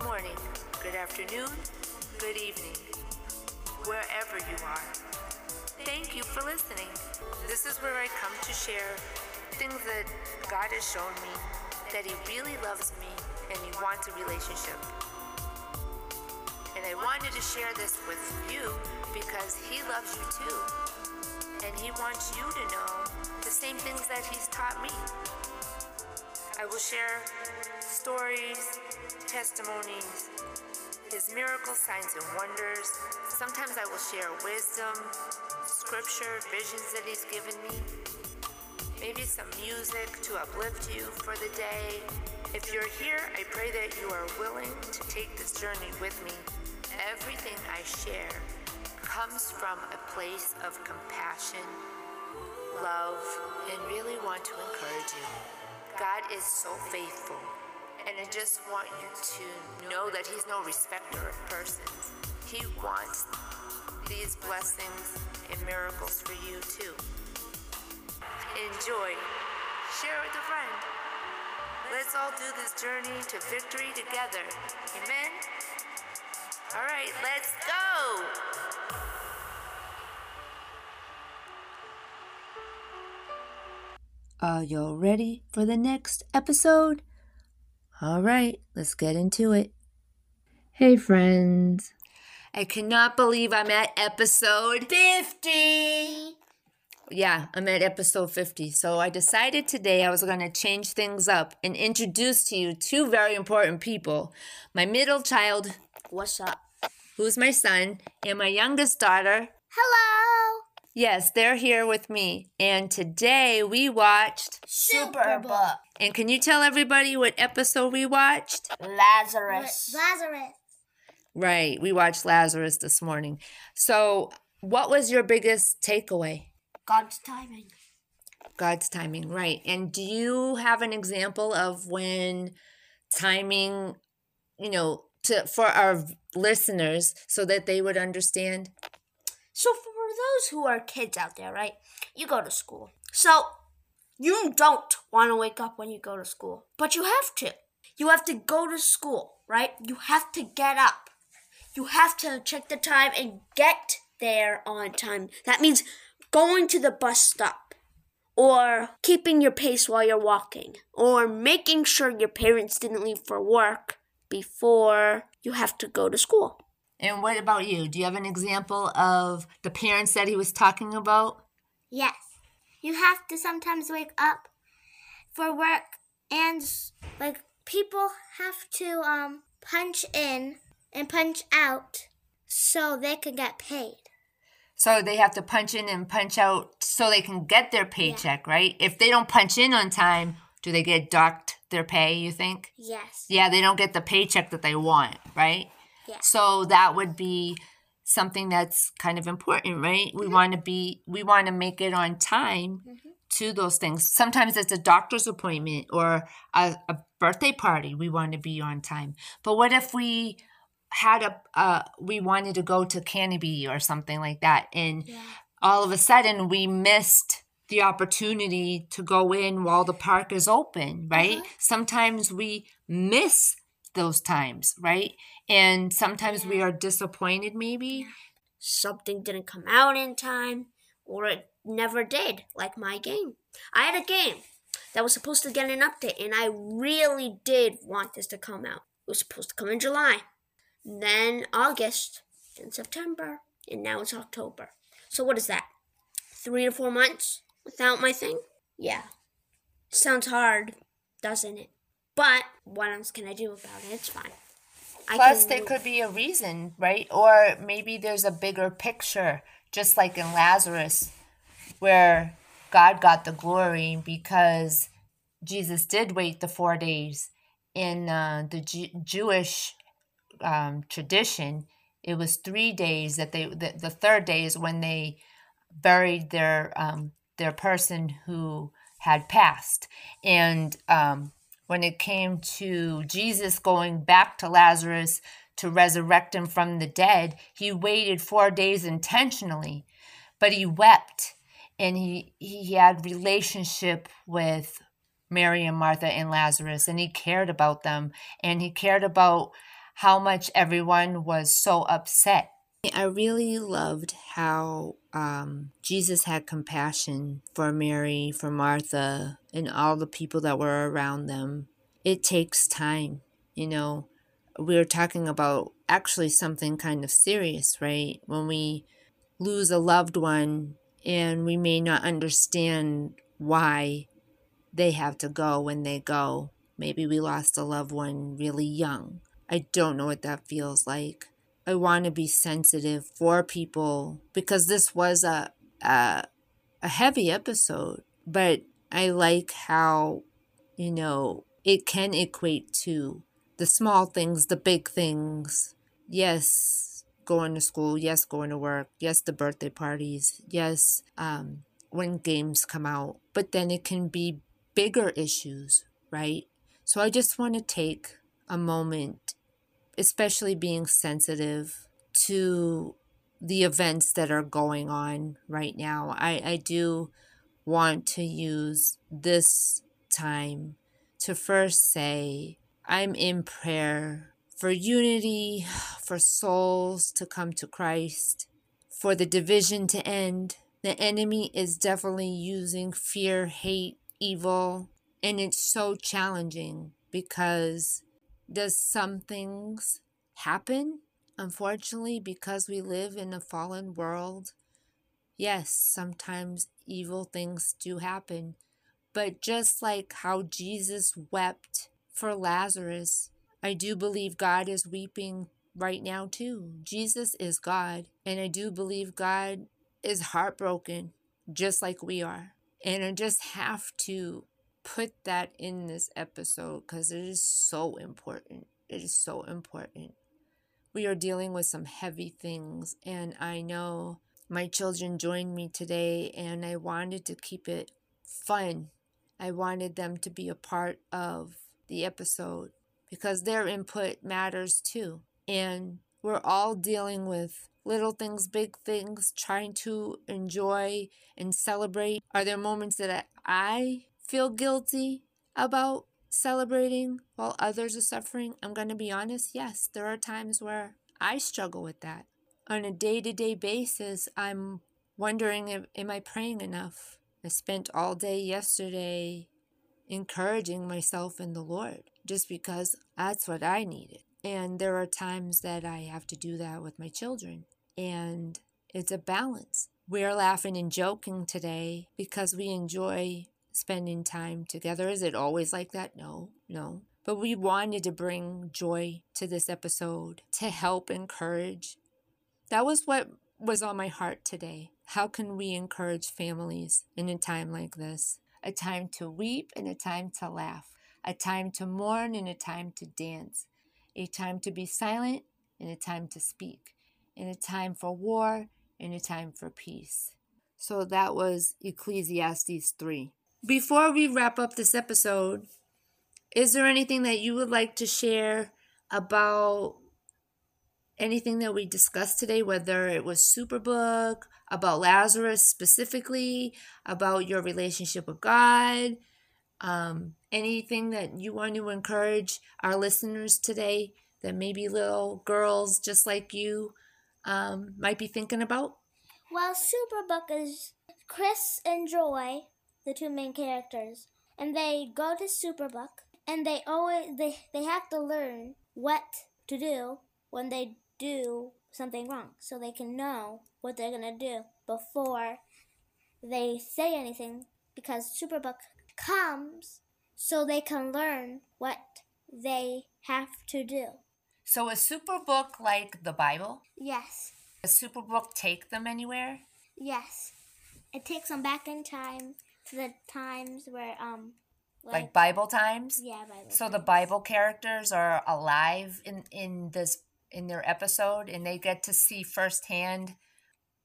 good morning, good afternoon, good evening, wherever you are. Thank you for listening. This is where I come to share things that God has shown me, that He really loves me, and He wants a relationship. And I wanted to share this with you because He loves you too. And He wants you to know the same things that He's taught me. I will share stories, testimonies, His miracles, signs, and wonders. Sometimes I will share wisdom, scripture, visions that He's given me. Maybe some music to uplift you for the day. If you're here, I pray that you are willing to take this journey with me. Everything I share comes from a place of compassion, love, and really want to encourage you. God is so faithful, and I just want you to know that He's no respecter of persons. He wants these blessings and miracles for you too. Enjoy. Share with a friend. Let's all do this journey to victory together. Amen? All right, let's go. Are you ready for the next episode? All right, let's get into it. Hey, friends. I cannot believe I'm at episode 50. Yeah, I'm at episode 50. So I decided today I was going to change things up and introduce to you two very important people my middle child, What's up? who's my son, and my youngest daughter. Hello. Yes, they're here with me. And today we watched. Superbook. And can you tell everybody what episode we watched? Lazarus. Lazarus. Right, we watched Lazarus this morning. So, what was your biggest takeaway? God's timing. God's timing, right. And do you have an example of when timing, you know, to for our listeners so that they would understand? So for those who are kids out there, right? You go to school. So you don't want to wake up when you go to school, but you have to. You have to go to school, right? You have to get up. You have to check the time and get there on time. That means going to the bus stop or keeping your pace while you're walking or making sure your parents didn't leave for work before you have to go to school. And what about you? Do you have an example of the parents that he was talking about? Yes. You have to sometimes wake up for work and like people have to um punch in and punch out so they can get paid. So they have to punch in and punch out so they can get their paycheck, right? If they don't punch in on time, do they get docked their pay, you think? Yes. Yeah, they don't get the paycheck that they want, right? Yeah. So that would be something that's kind of important, right? We want to be we want to make it on time to those things. Sometimes it's a doctor's appointment or a, a birthday party. We want to be on time. But what if we had a uh, we wanted to go to Canopy or something like that, and Yeah. all of a sudden we missed the opportunity to go in while the park is open, right? Uh-huh. Sometimes we miss those times, right? And sometimes we are disappointed, maybe. something didn't come out in time or it never did, like my game. I had a game that was supposed to get an update, and I really did want this to come out. It was supposed to come in July, then August, then September, and now it's October. So, what is that? Three to four months without my thing? Yeah. Sounds hard, doesn't it? But what else can I do about it? It's fine. I Plus, there could be a reason, right? Or maybe there's a bigger picture, just like in Lazarus, where God got the glory because Jesus did wait the four days. In uh, the Ju- Jewish um, tradition, it was three days that they. The, the third day is when they buried their um, their person who had passed, and um, when it came to Jesus going back to Lazarus to resurrect him from the dead, he waited four days intentionally, but he wept and he he had relationship with Mary and Martha and Lazarus and he cared about them and he cared about how much everyone was so upset. I really loved how um, Jesus had compassion for Mary, for Martha, and all the people that were around them. It takes time, you know. We are talking about actually something kind of serious, right? When we lose a loved one and we may not understand why they have to go when they go. Maybe we lost a loved one really young. I don't know what that feels like. I want to be sensitive for people because this was a, a a heavy episode, but I like how you know it can equate to the small things, the big things. Yes, going to school. Yes, going to work. Yes, the birthday parties. Yes, um, when games come out. But then it can be bigger issues, right? So I just want to take a moment, especially being sensitive to the events that are going on right now. I, I do want to use this time to first say, I'm in prayer for unity, for souls to come to Christ, for the division to end. The enemy is definitely using fear, hate, evil, and it's so challenging because does some things happen Unfortunately, because we live in a fallen world, yes, sometimes evil things do happen. But just like how Jesus wept for Lazarus, I do believe God is weeping right now too. Jesus is God, and I do believe God is heartbroken just like we are. And I just have to put that in this episode because it is so important. It is so important we are dealing with some heavy things. And I know my children joined me today, and I wanted to keep it fun. I wanted them to be a part of the episode because their input matters too. And we're all dealing with little things, big things, trying to enjoy and celebrate. Are there moments that I feel guilty about? celebrating while others are suffering? I'm going to be honest, yes, there are times where I struggle with that. On a day to day basis, I'm wondering if, am I praying enough? I spent all day yesterday encouraging myself in the Lord just because that's what I needed. And there are times that I have to do that with my children. And it's a balance. We're laughing and joking today because we enjoy spending time together. Is it always like that? No, no. But we wanted to bring joy to this episode to help encourage. That was what was on my heart today. How can we encourage families in a time like this? A time to weep and a time to laugh, a time to mourn and a time to dance, a time to be silent and a time to speak, and a time for war and a time for peace. So that was Ecclesiastes 3. Before we wrap up this episode, is there anything that you would like to share about anything that we discussed today, whether it was Superbook, about Lazarus specifically, about your relationship with God, um, anything that you want to encourage our listeners today that maybe little girls just like you um, might be thinking about? Well, Superbook is Chris and Joy the two main characters, and they go to Superbook, and they always they they have to learn what to do when they do something wrong, so they can know what they're gonna do before they say anything. Because Superbook comes so they can learn what they have to do. So a superbook like the Bible? Yes. A superbook take them anywhere? Yes. It takes them back in time the times where um like, like Bible times. Yeah, Bible. So times. the Bible characters are alive in in this in their episode, and they get to see firsthand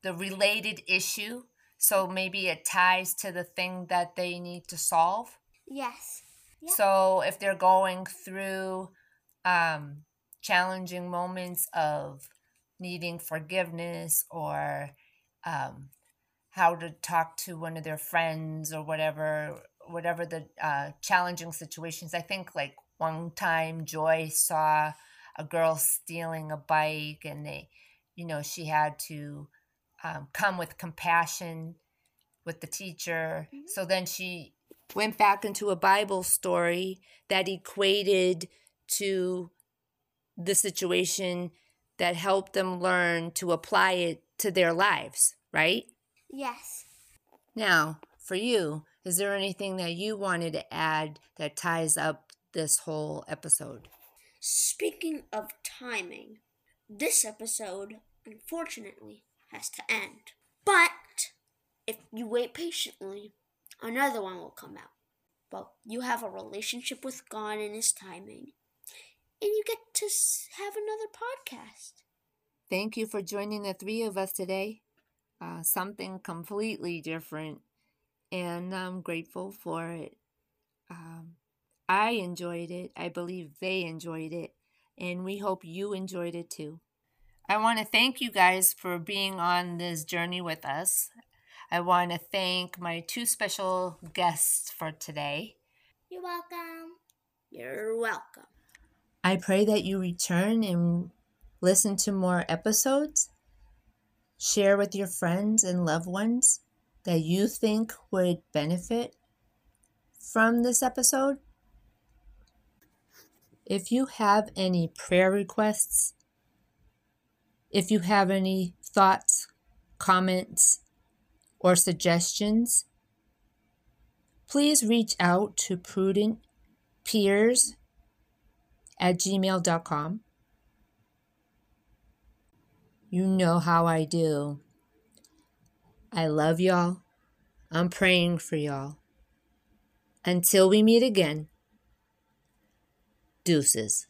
the related issue. So maybe it ties to the thing that they need to solve. Yes. Yep. So if they're going through um, challenging moments of needing forgiveness or um, how to talk to one of their friends or whatever whatever the uh, challenging situations. I think like one time joy saw a girl stealing a bike and they you know she had to um, come with compassion with the teacher. Mm-hmm. so then she went back into a bible story that equated to the situation that helped them learn to apply it to their lives right yes now for you is there anything that you wanted to add that ties up this whole episode Speaking of timing, this episode, unfortunately, has to end. But if you wait patiently, another one will come out. Well, you have a relationship with God and His timing, and you get to have another podcast. Thank you for joining the three of us today. Uh, something completely different, and I'm grateful for it. Um, I enjoyed it. I believe they enjoyed it. And we hope you enjoyed it too. I want to thank you guys for being on this journey with us. I want to thank my two special guests for today. You're welcome. You're welcome. I pray that you return and listen to more episodes. Share with your friends and loved ones that you think would benefit from this episode. If you have any prayer requests, if you have any thoughts, comments, or suggestions, please reach out to prudentpeers at gmail.com. You know how I do. I love y'all. I'm praying for y'all. Until we meet again. Deuces.